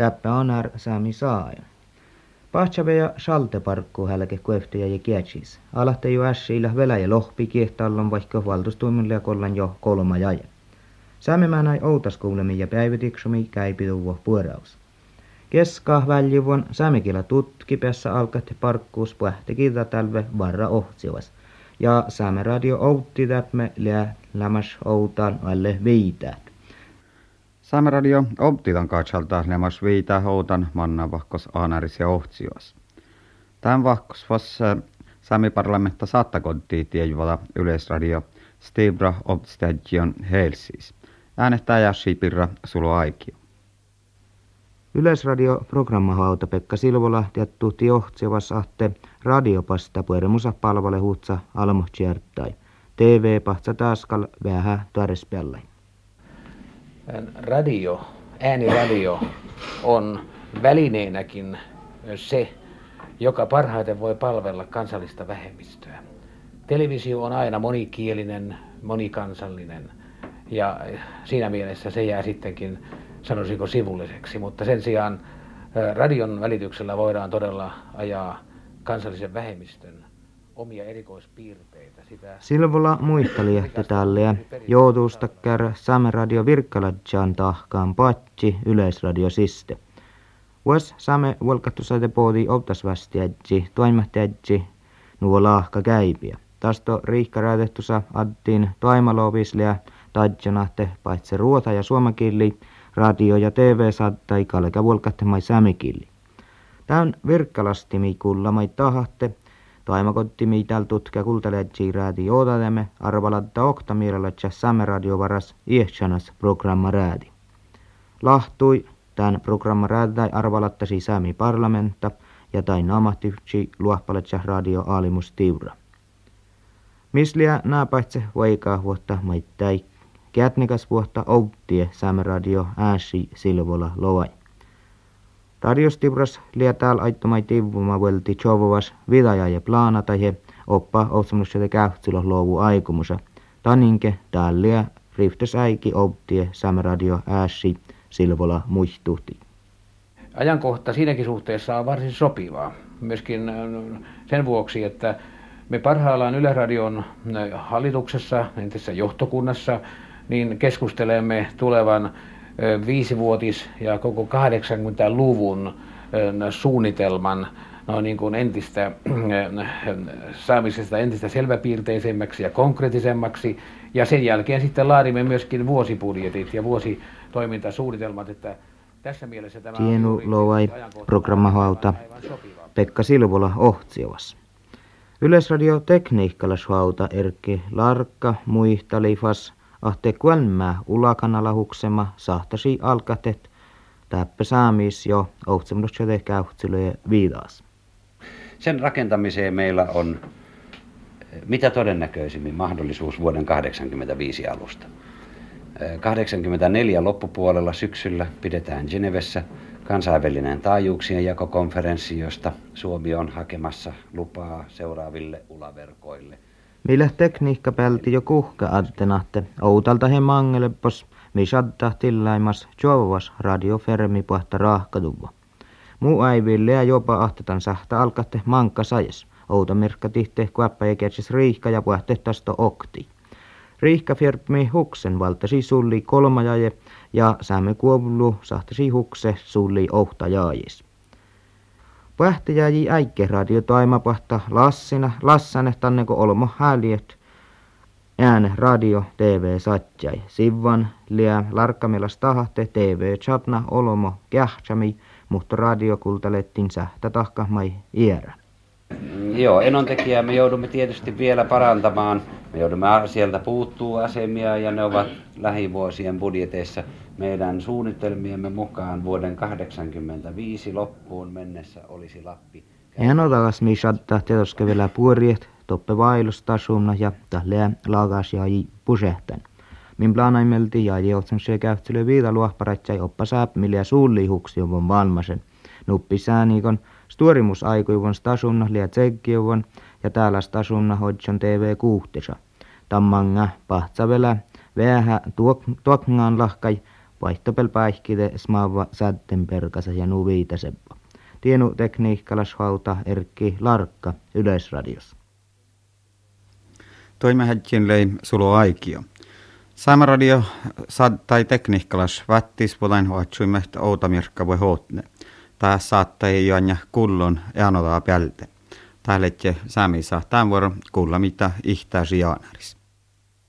Täppä on är saami saaja. Pahtsave ja salteparkku hälke kuefteja ja kietsis. Alahte jo ässiillä velä ja lohpi kiehtallon vaikka valtustuimille ja kollan jo kolma jaja. Saamme näin outaskuulemi ja päivitiksumi käipiduvo puoraus. Keska väljivon saamekilla tutkipässä alkatti parkkuus pähtikilta talve varra ohtsivas. Ja saame radio outti täpme lää lämäs outaan alle viität. radio optitan katsalta lämäs viitä outan manna vahkos aanaris ja ohtsioas. Tämän vahkos vas Sami parlamentta saattakotti tiejuvalla yleisradio Stibra Obstagion Helsis. Äänestää Jashi Pirra Sulo Aikio. Yleisradio programmahauta Pekka Silvolahti ja tuhti johtsevas ahte radiopasta pueremusa palvale huutsa almohtjertai. TV pahtsa taaskal vähän tarespellai. Radio, ääniradio on välineenäkin se, joka parhaiten voi palvella kansallista vähemmistöä. Televisio on aina monikielinen, monikansallinen ja siinä mielessä se jää sittenkin sanoisinko sivulliseksi, mutta sen sijaan radion välityksellä voidaan todella ajaa kansallisen vähemmistön omia erikoispiirteitä. Sitä... Silvola muisteli, että tälle joutuustakkär Saamen radio Virkkaladjan tahkaan patsi yleisradio siste. Vuos Same volkattu saite poodi optasvastiäjji, toimahtiäjji, nuo lahka käipiä. Tasto riikka räätettusa adtiin toimalovislia, tajjanahte paitsi ruota ja suomakilli, radio- ja TV-sattai kalka vuolkattemai sämikilli. Tämän virkkalastimi mai tahatte, taimakottimi täl tutka kultaletsi räädi oodademme, arvalatta oktamiiralatsa sämme radiovaras ihtsanas programma räädi. Lahtui tämän programma räädäi arvalattasi sämi parlamenta ja tai namahtiksi luohpaletsa radio aalimus tiura. Misliä naapaitse vaikaa vuotta maittai Kätnikas vuotta outtie Saamen radio ääsi silvola lovai. Radiostibras lietääl aittomai tivuma velti chovovas vidaja ja plaanata he oppa otsamuksete kähtsulo luovu aikumusa. Taninke tälliä riftes äiki outtie Saamen radio ääsi silvola muistuhti. Ajankohta siinäkin suhteessa on varsin sopivaa. Myöskin äh, sen vuoksi, että me parhaillaan Yle-radion äh, hallituksessa, entisessä johtokunnassa, niin keskustelemme tulevan viisivuotis- ja koko 80-luvun suunnitelman no niin kuin entistä saamisesta entistä selväpiirteisemmäksi ja konkreettisemmaksi. Ja sen jälkeen sitten laadimme myöskin vuosibudjetit ja vuositoimintasuunnitelmat, että tässä mielessä tämä Tienu Lovai programmahauta Pekka Silvola Ohtsiovas. Yleisradio tekniikkalasvauta Erkki Larkka muihtalifas ahte kuelmää ulakanalla huksema sahtasi alkatet täppä saamis jo ohtsemnukselle käyhtsylle viidaas. Sen rakentamiseen meillä on mitä todennäköisimmin mahdollisuus vuoden 1985 alusta. 84 loppupuolella syksyllä pidetään Genevessä kansainvälinen taajuuksien jakokonferenssi, josta Suomi on hakemassa lupaa seuraaville ulaverkoille – Millä tekniikka pälti jo kuhka adtenahte, outalta he mangelepos, misadda tillaimas jovas radio fermi pahta rahkaduva. Muu äiville ja jopa ahtetan sahta alkatte mankka sajes. Outa mirkka tihte kuappa ja ketsis riihka ja puhte tästä okti. Riihka firmi huksen valtasi sulli kolmajaje ja saamme kuovlu sahtasi hukse sulli ohtajaajis. Pähti jäi äikke radio toimapahta lassina, lassane tanneko olmo häliet. Ään radio TV satjai. Sivvan liä larkkamilas tahte TV chatna olmo kähtsami, mutta radio kultalettin sähtä tahka mai iärä. Joo, enontekijää me joudumme tietysti vielä parantamaan. Me joudumme sieltä puuttuu asemia ja ne ovat lähivuosien budjeteissa meidän suunnitelmiemme mukaan vuoden 1985 loppuun mennessä olisi Lappi. En otakas misatta tietysti vielä puoriet, toppe vailustasuunna ja tällä lagas ja pusehten. Min planaimelti ja joutsen se käyttely viida luohparatsai oppa saap, millä suullihuksia on valmasen. Nuppi säänikon Stuorimusaikuivon stasunna liä tsekkivon ja täällä stasunna hodjon TV kuuhtisa. Tammanga pahtsavela vähä tuokngaan lahkai vaihtopel päihkide smaava sätten perkasa ja nuviitaseppa. Tienu tekniikkalas hauta Erkki Larkka Yleisradiossa. Toimme hätkin lei sulo aikio. Saamaradio tai tekniikkalas vuoden huotsuimme outamirkka voi hootne. Tää saattai joanja kullon eanotaa pälte. Täällä saami saa tämän vuoron kulla mitä ihtää jaanaris.